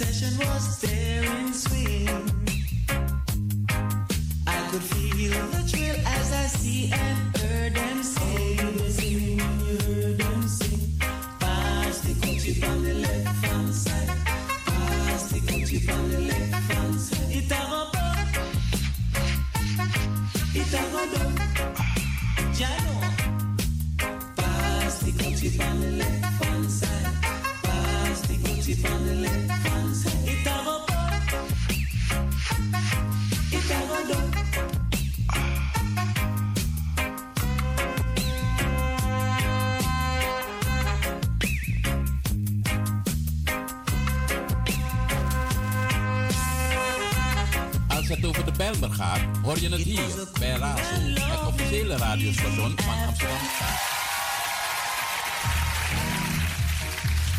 session was there and sweet.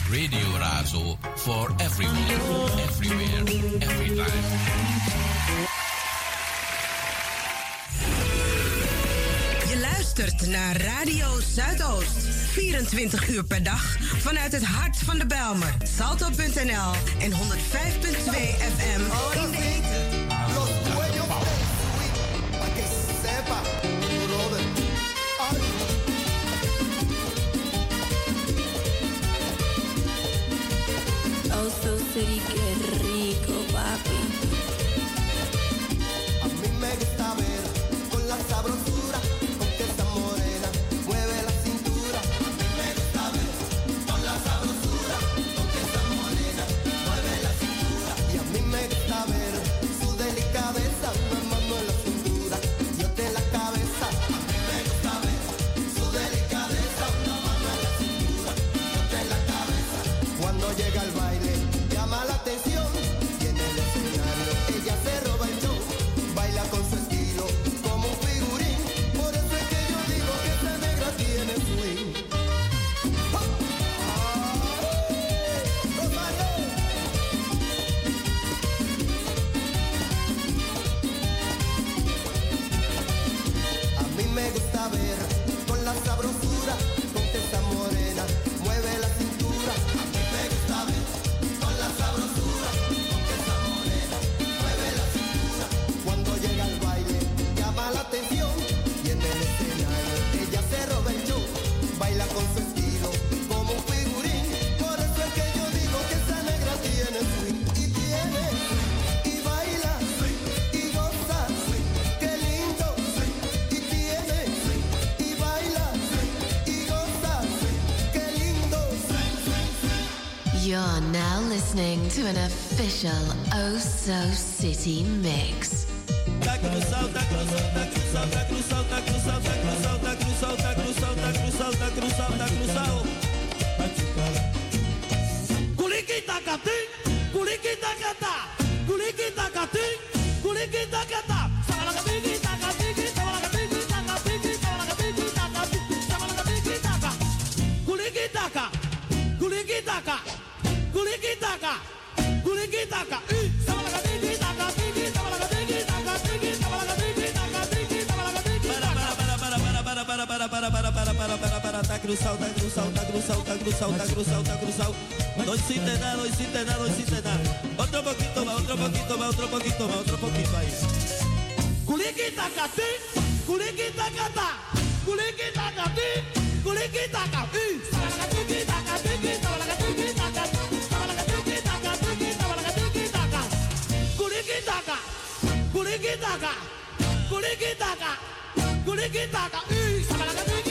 Radio Razo for everyone, everywhere, every time. Je luistert naar Radio Zuidoost. 24 uur per dag vanuit het hart van de Belmer. Salto.nl en 105.2 FM. city gate. listening to an official Oh So City mix. cruzado, está cruzado, está cruzado, está cruzado, está cruzado, está cruzado. No hiciste nada, no hiciste nada, no hiciste nada. Otro poquito más, otro poquito más, otro poquito más, otro poquito ahí. Culiquita catí, culiquita catá, culiquita catí, culiquita catí, culiquita catí, culiquita catí, culiquita catí, culiquita catí, culiquita catí, culiquita catí, culiquita catí, culiquita catí,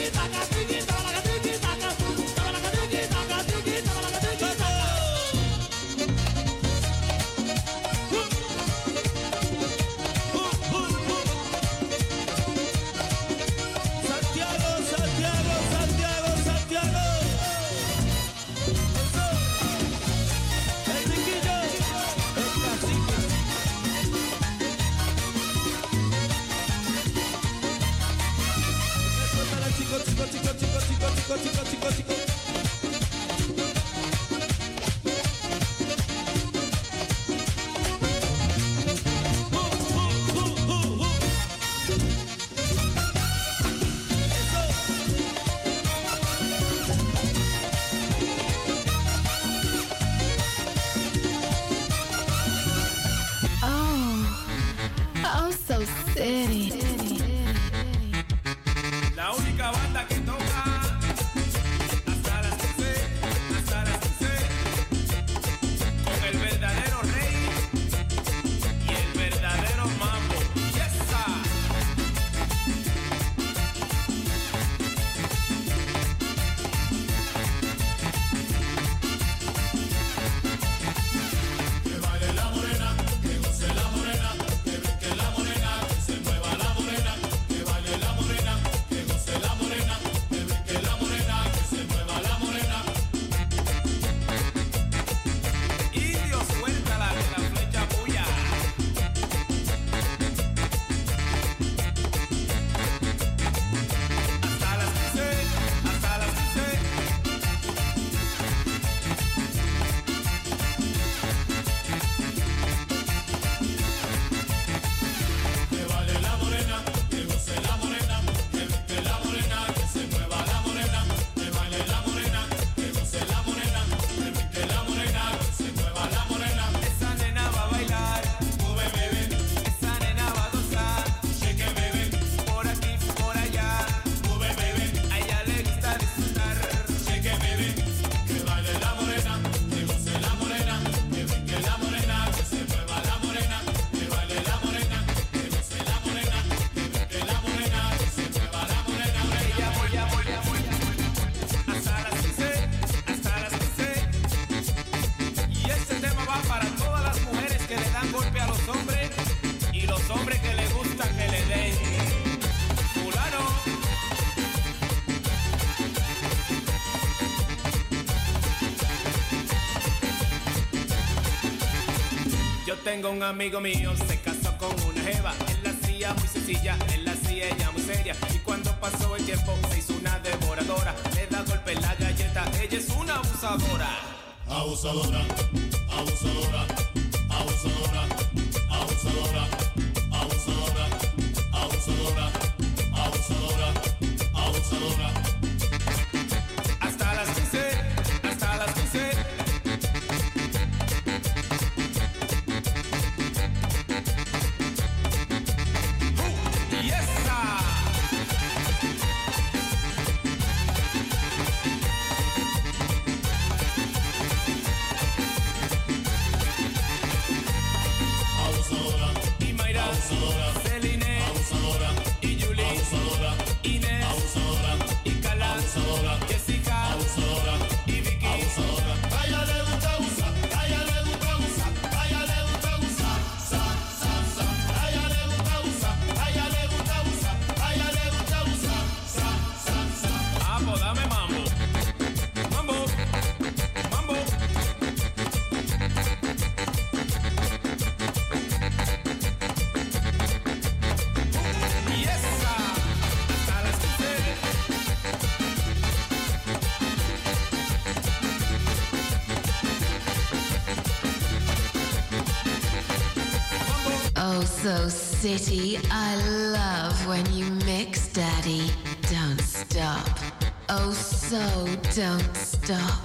Tengo un amigo mío, se casó con una jeva. Él la hacía muy sencilla, él la hacía ella muy seria. Y cuando pasó el tiempo, se hizo una devoradora. Le da golpe en la galleta, ella es una. Abusadora, abusadora, abusadora, city. I love when you mix, Daddy. Don't stop. Oh, so don't stop.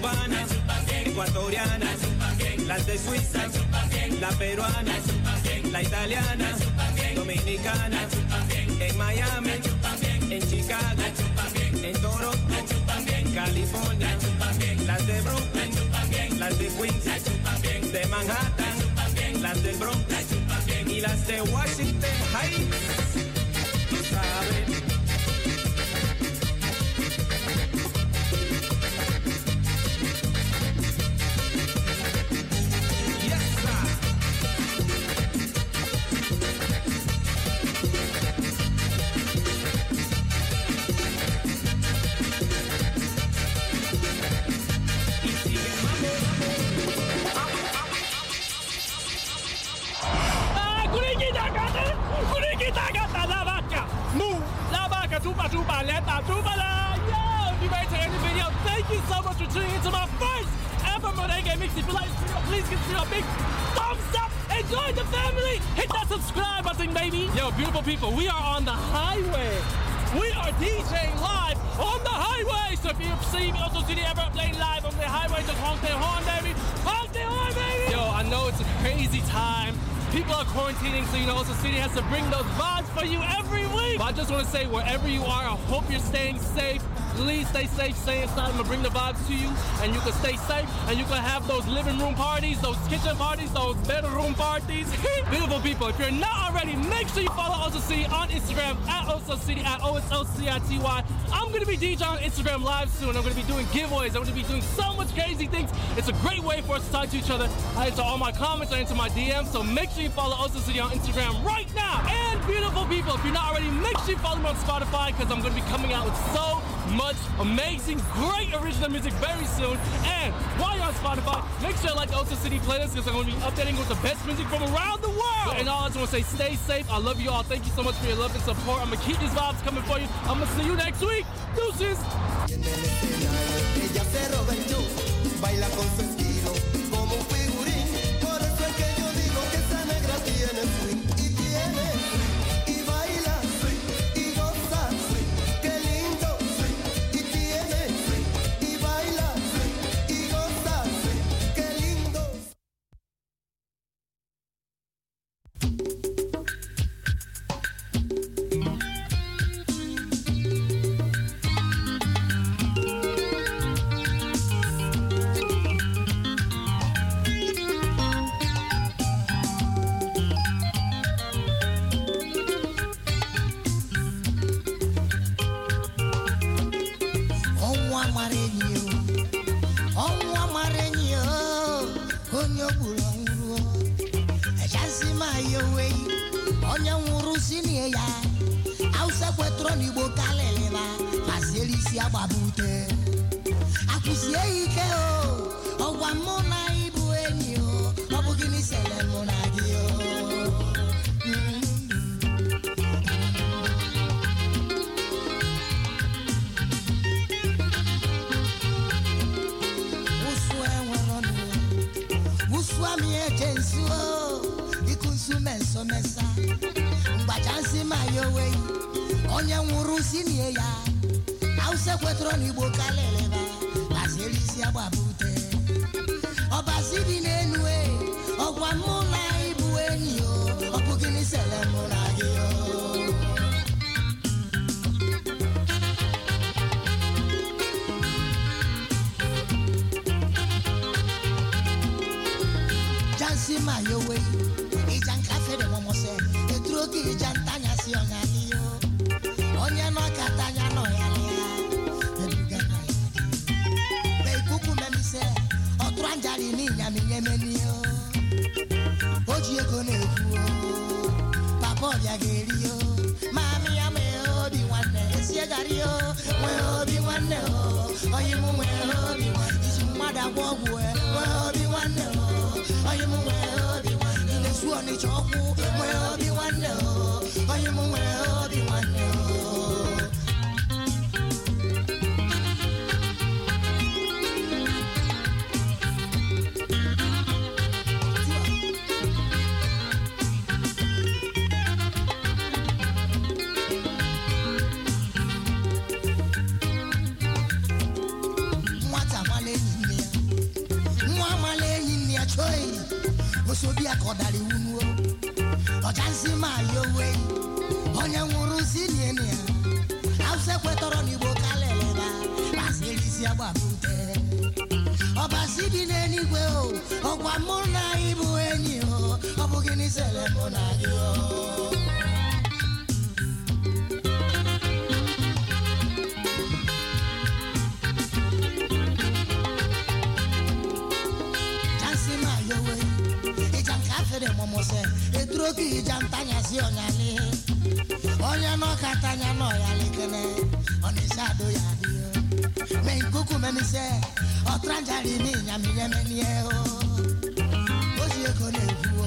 Cubana, ecuatoriana, las de Suiza, la peruana, la italiana, dominicana, en Miami, en Chicago, en Toronto, California, las de Brooklyn, las de Queens, de Manhattan, las del Bronx y las de Washington Heights. Tupa, leta tupa la. Yo, if you made it to any video, thank you so much for tuning into my first ever Merengue Mix. If you like this video, please this a big thumbs up join the family. Hit that subscribe button, baby. Yo, beautiful people, we are on the highway. We are DJing live on the highway. So if you see me, also see the ever playing live on the highway, just honk their horn, baby. Honk their horn, baby. Yo, I know it's a crazy time. People are quarantining, so you know, Oso City has to bring those vibes for you every week. But I just want to say, wherever you are, I hope you're staying safe. Please stay safe, stay inside. I'm gonna bring the vibes to you, and you can stay safe, and you can have those living room parties, those kitchen parties, those bedroom parties. Beautiful people, if you're not already, make sure you follow Oso City on Instagram at Oso City at O S O C I T Y. I'm gonna be DJ on Instagram live soon. I'm gonna be doing giveaways. I'm gonna be doing so much crazy things. It's a great way for us to talk to each other. I answer all my comments, I answer my DMs. So make sure you follow Oso City on Instagram right now. And beautiful people, if you're not already, make sure you follow me on Spotify because I'm gonna be coming out with so much amazing, great original music very soon. And while you're on Spotify, make sure you like the Oso City playlist because I'm going to be updating with the best music from around the world. And all I just want to say, stay safe. I love you all. Thank you so much for your love and support. I'm going to keep these vibes coming for you. I'm going to see you next week. Deuces. Ọbasi dị n'enu e ọgwa mụ na ịbụ anjali n'inyami nyemeniyo o ji ego na-ekwu o papa ọbịa ga-eri o mami ya nwee obi nwanne esie gari o oh. nwee obi nwanne o onye mụ nwee obi iji mmadụ agwọ ọgwụ eh. e nwee obi nwanne o onye mụ nwee obi nwanne na-esu ọnịcha ọkwụ nwee obi nwanne o onye mụ nwee obi ka ọ iwu nsị ma ya owe. Onye nwụrụ si niene ya. Awụsa kwetọrọ n'igbo kaleleba masịrị isi agbapute ọbasi bi n'eluigwe o. Ọgwa mụ na ịbụ enyi o. Ọ bụ gịnị sele mụ na gị eturo ka ija ntanya si ọnyali onye n'ọka tanya n'ọyali kene ọnịsha ado ya adị o. Me nkuku memise ọtranjari ni nyaminyemenie o. Ozi ego na-ekwu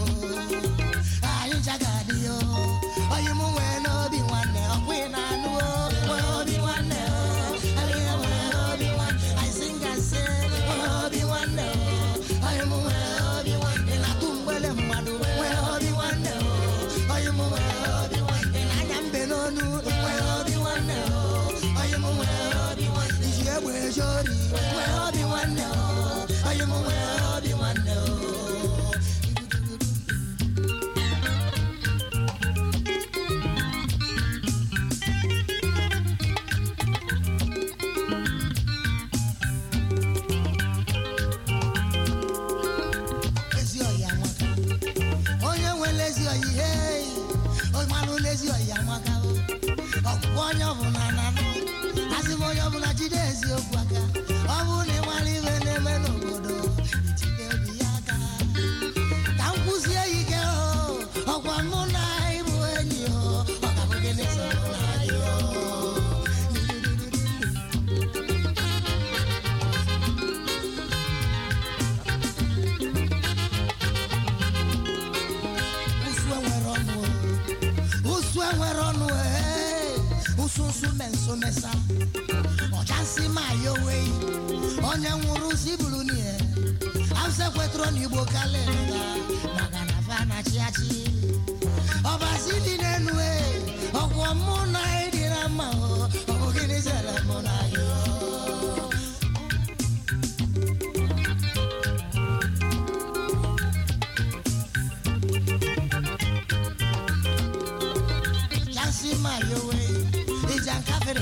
awụsa kwetụrụ n'igbo kalịla maka na fa na-achị achị ọbasi dị n'enu e ọgwụ mụ na ịdị na mma o ọ bụ gịnị zere mụ na gị o jansi ma yowe ija nkafere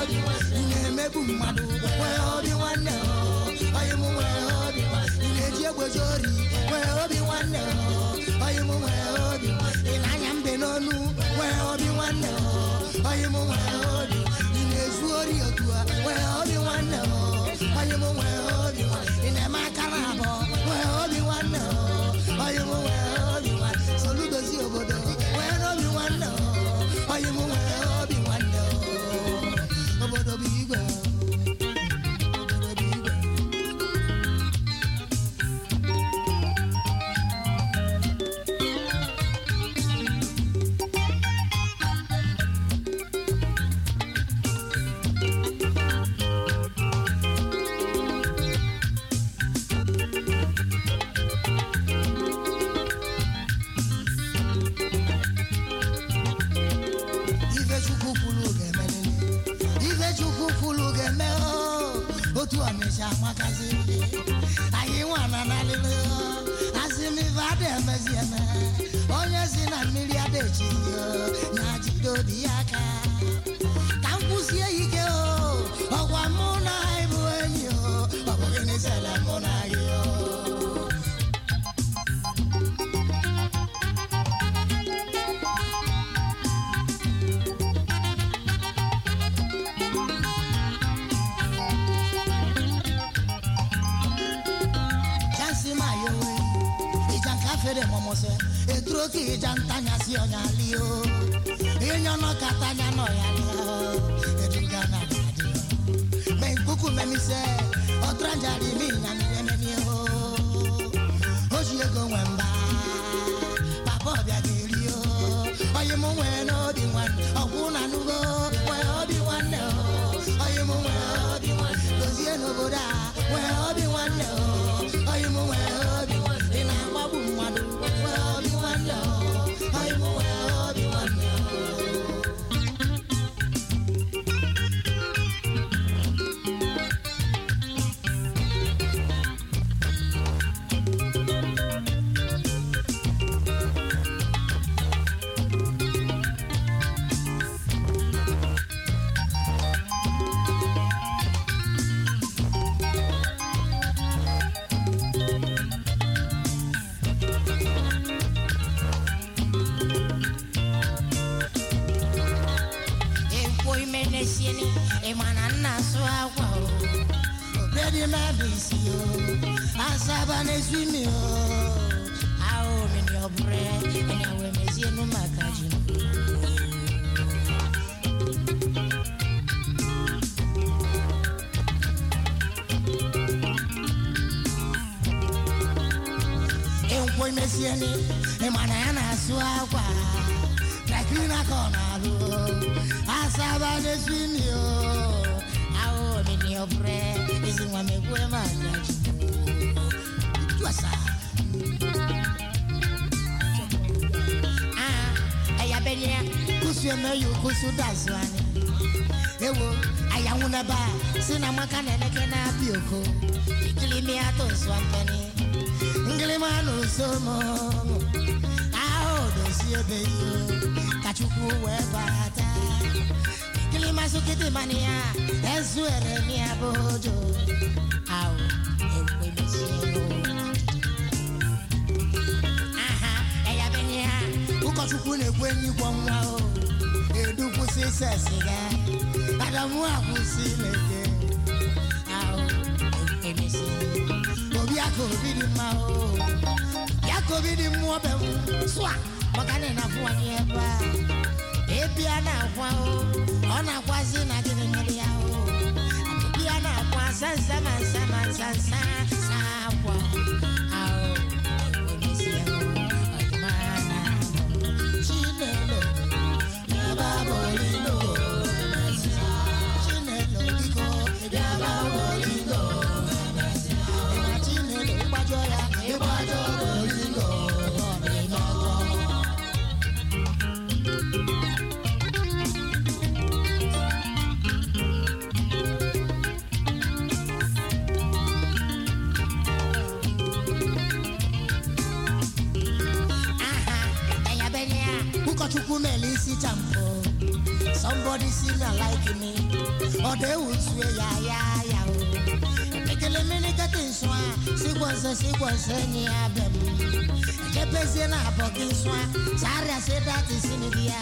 na-emegbu mmadụ nwee obi nwanne o oyi mụ nwee obi na-eji egbeji ori nwee obi nwanne o oyi mụ nwee obi ị na-anya mbe n'onu nwee obi nwanne o oyi nwee o zili anyị nwana na lele asị m ife ada emezi eme onye si na mmiri ada echizi ya jide obi ya aka ètúró kì í jà ntanya sí ọnyà lí o ìyẹn nọ kàtànya nọ ya lí o ètúgà nà dàdí o mẹ nkúkú mẹmí sẹ ọtúrọ̀njà rí mi ìyàmì ẹmẹmí o. Ó sì ego nwẹ mbà papa ọbịa ga-eri o onye mụ nwee n'obi nwanne na nugo nwee obi nwanne o. Onye mụ nwee obi nwanne dozie n'obodo a nwee obi nwanne o. Onye mụ nwee obi onye mụ ekwo imesieni ịmana ya na-asụ akwa Jacqueline aka ọ asaba maka tuasa Ah, yóò kùsù dàzú. Ewo, àyàwó náà bá sí na maka na ẹnẹkẹ náà bí oko. Ìkìlì mi àtò nsọ mpẹni. Ngìlì máa nù so mọ́. Ahó dòsí ebe yìí o, kàchukwu wee bàtà. Ìkìlì máa sókété ma ni. Ahó, èkó ìmẹ̀sí ẹ̀rọ. aha ẹ̀yà bẹ́ẹ̀ ni ha ụkọchukwu na-ekwu enyi gwọ nwa o edu kwụsị ise siga adamu akwụsị leke emesi obi aka obi dị mma o ya ka obi dị mmụọ be m sụa maka na ị na-afụ anyị ebe a ebi a na-akwa o ọ na-akwazi na gịnị mere ya o ebi a na-akwa sansa ma nsa ma nsa nsa sa akwa ahụ emesi ya o ọdịmara Chinelo, ụkọchukwu mere somebody see me. Like me ọ dị ewutue ya ya ya o ekele mmiri kete nsọ a sigwọ nsọ sigwọ nsọ enyi ya be m ejebezie na abọ gị nsọ a sarịa si dati si ni bi ya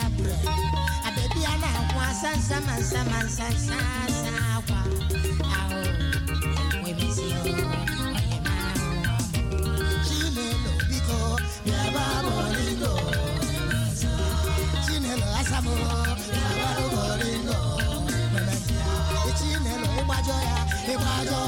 abebi a na-akwa sansa ma nsa ma nsa nsa nsa akwa Asamo bịaba bolingo Chinelo ịgbajọ ya ịgbajọ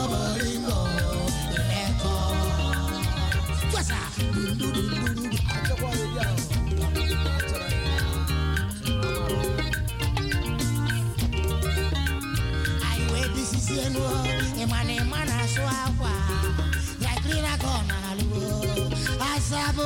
na-alụ asabo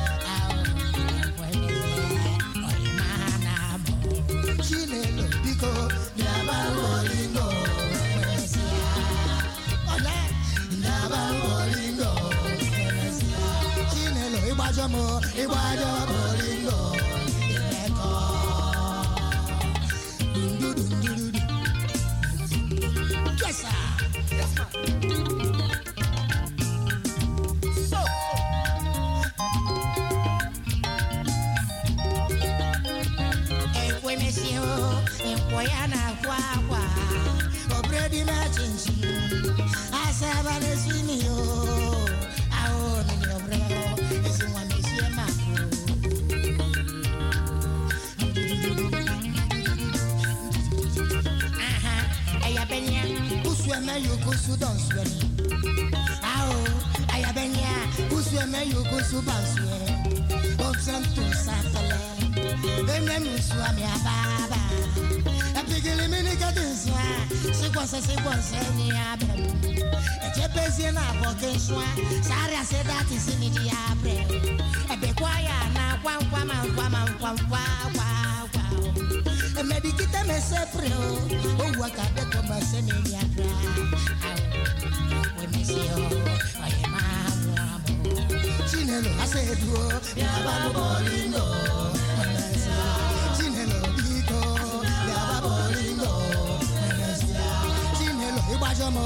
imekọ Dundudundududu. Yes, sir. Ẹ̀mẹ́ mi su àmì àbábà. Ẹ̀pìgìlì mi ní kẹ́tì nsú à, sígbọ̀nsẹ̀ sígbọ̀nsẹ̀ ní abẹ́ mi. Ẹ̀jẹ̀ bẹ́sẹ̀ náà bọ̀ kí n sún à, sáré àṣẹ dátì sí mi di abẹ́. Ẹ̀bẹ̀ kọ́ àyà náà kwáńkwámà nkwámà nkwáńkwá kwá kwá o. Emedikite me sepre o, o waka de koma se me nyadra. We o, oye ma mo amo. Chinelo ase duo, ya ba mo bolingo. Chinelo biko, ya ba bolingo. Chinelo ibajo mo,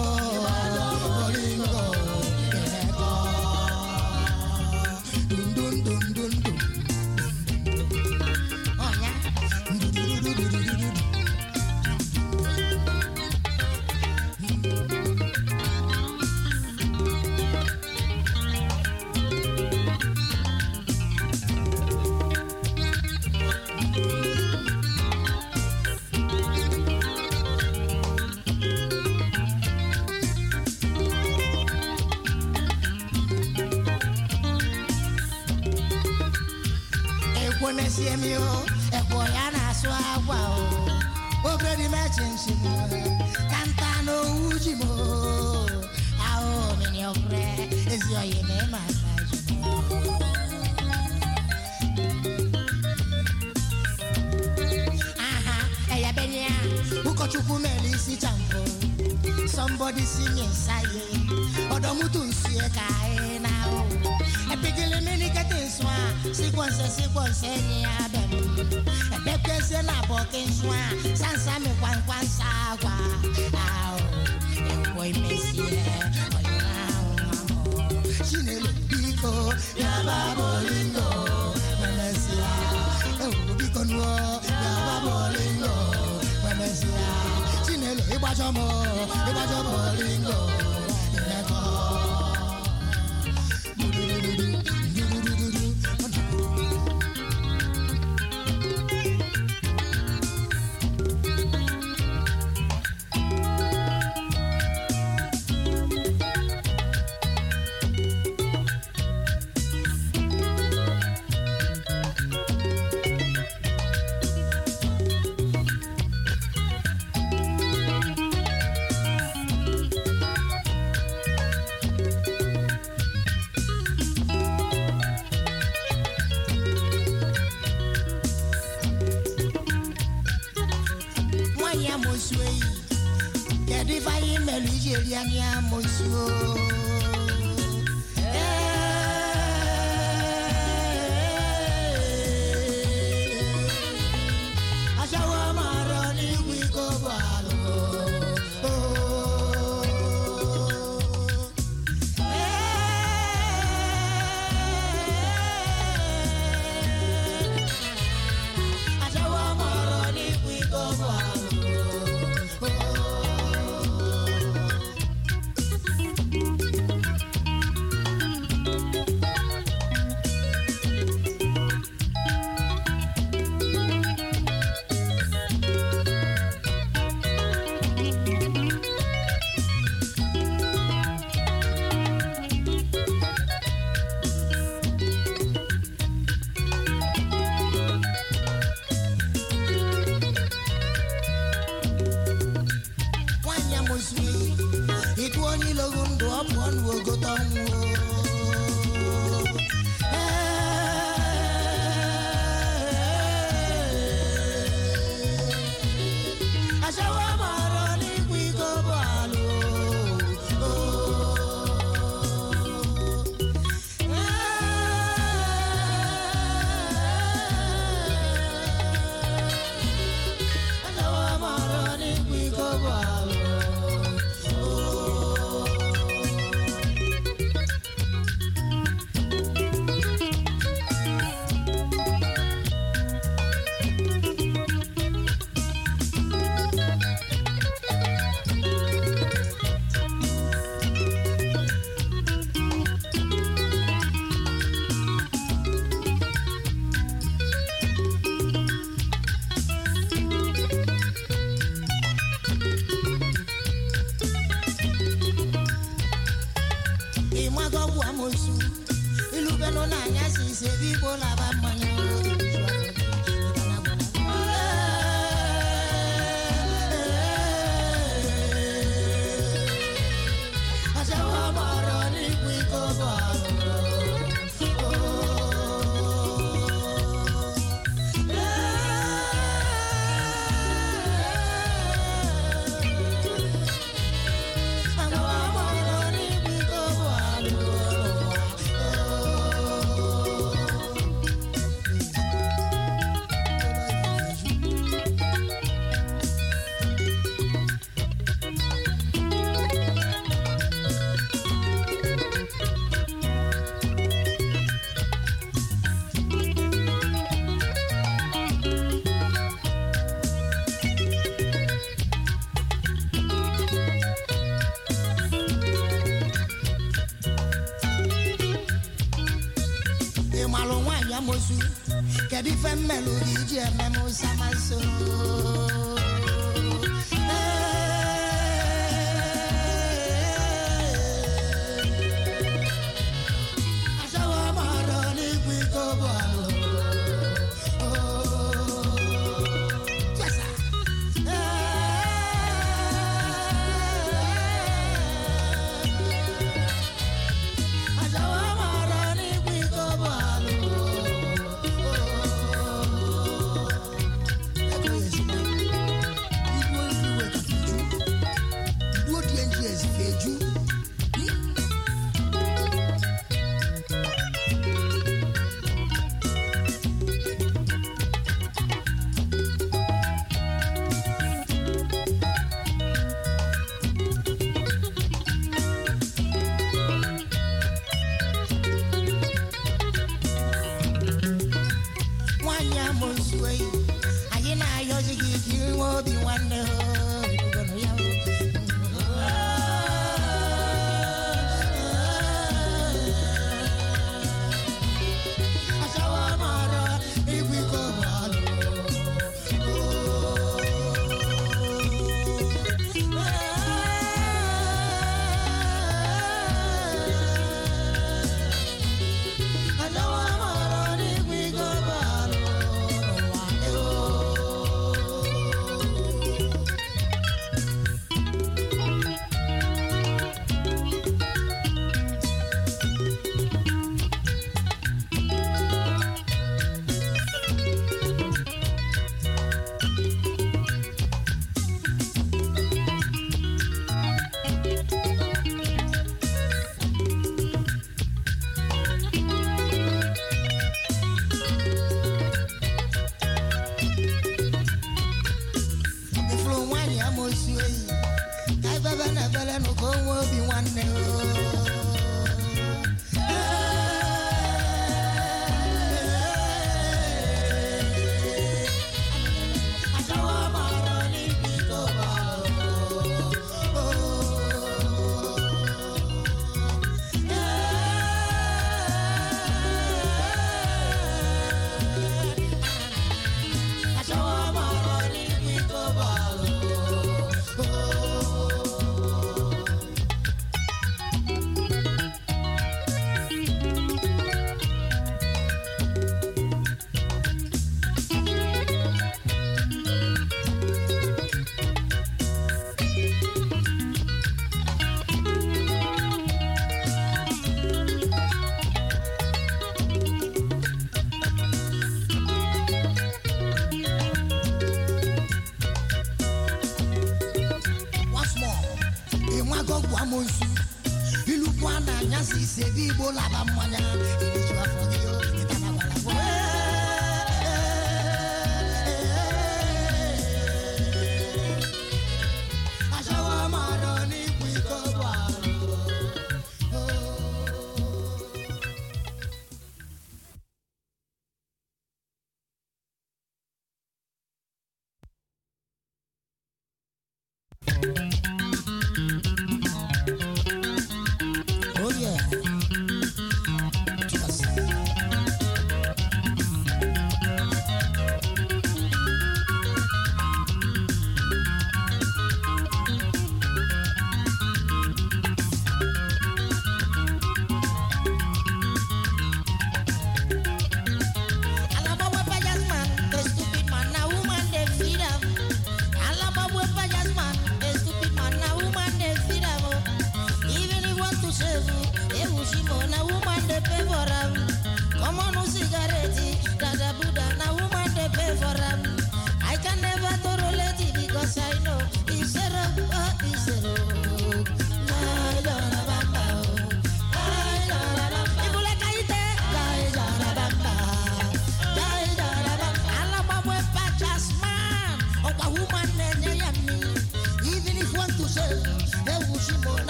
ekwemesie mi o. Ya na-asụ agwa o. Somebody mmiri kete nso a sikwonse sikwonse enyi ya bem ebekwese na bọki nso a sansa mi kwankwa nsa agwa ahụ ekwo imesie ọyịna ahụ mamụ chinelo biko yaba bolingo memesia ewu biko nuo yaba bolingo memesia chinelo ịgbajọ m ịgbajọ bolingo ịmagọgwụ amosu ilubenu n'anya si ise bigbo laba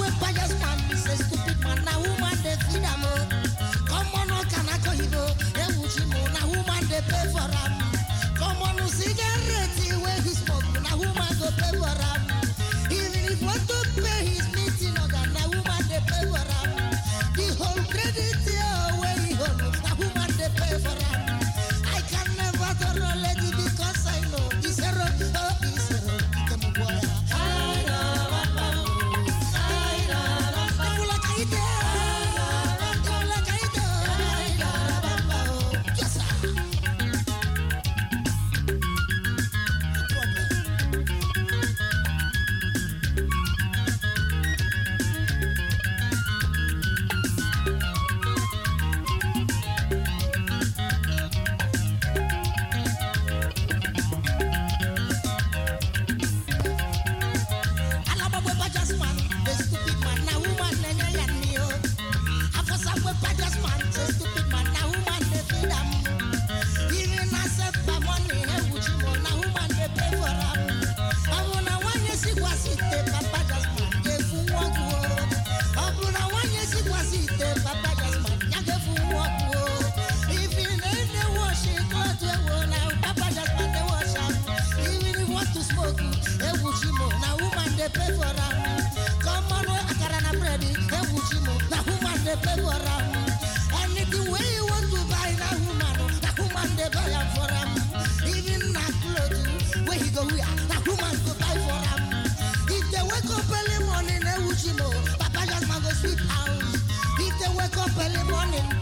I for early morning,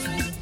bụrụ kọfị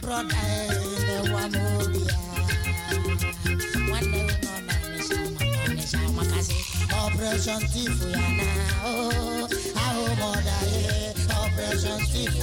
brọda na-ewa m obi ya nwanne gị nọ na ọnịsha maka ọnịsha makasị ọpreshọn tifu ya na o ahụ m ọda ya ọpreshọn tifu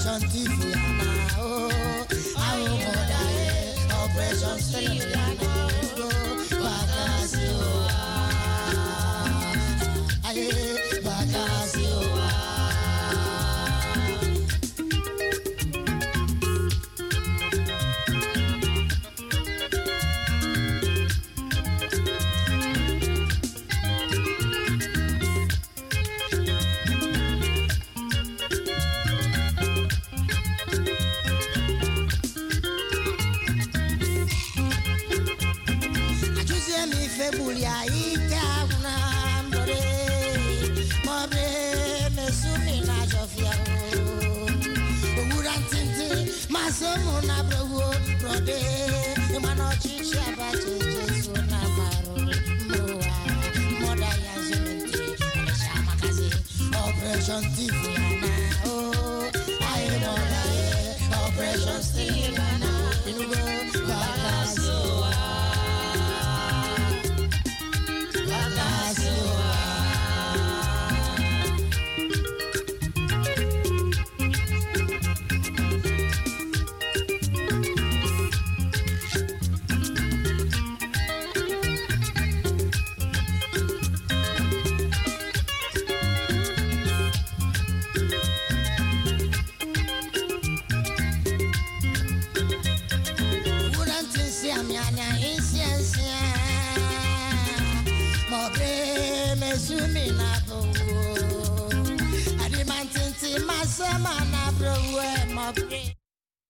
Operation tifu ya na o. Ahụ mọda ya. Operation tifu ya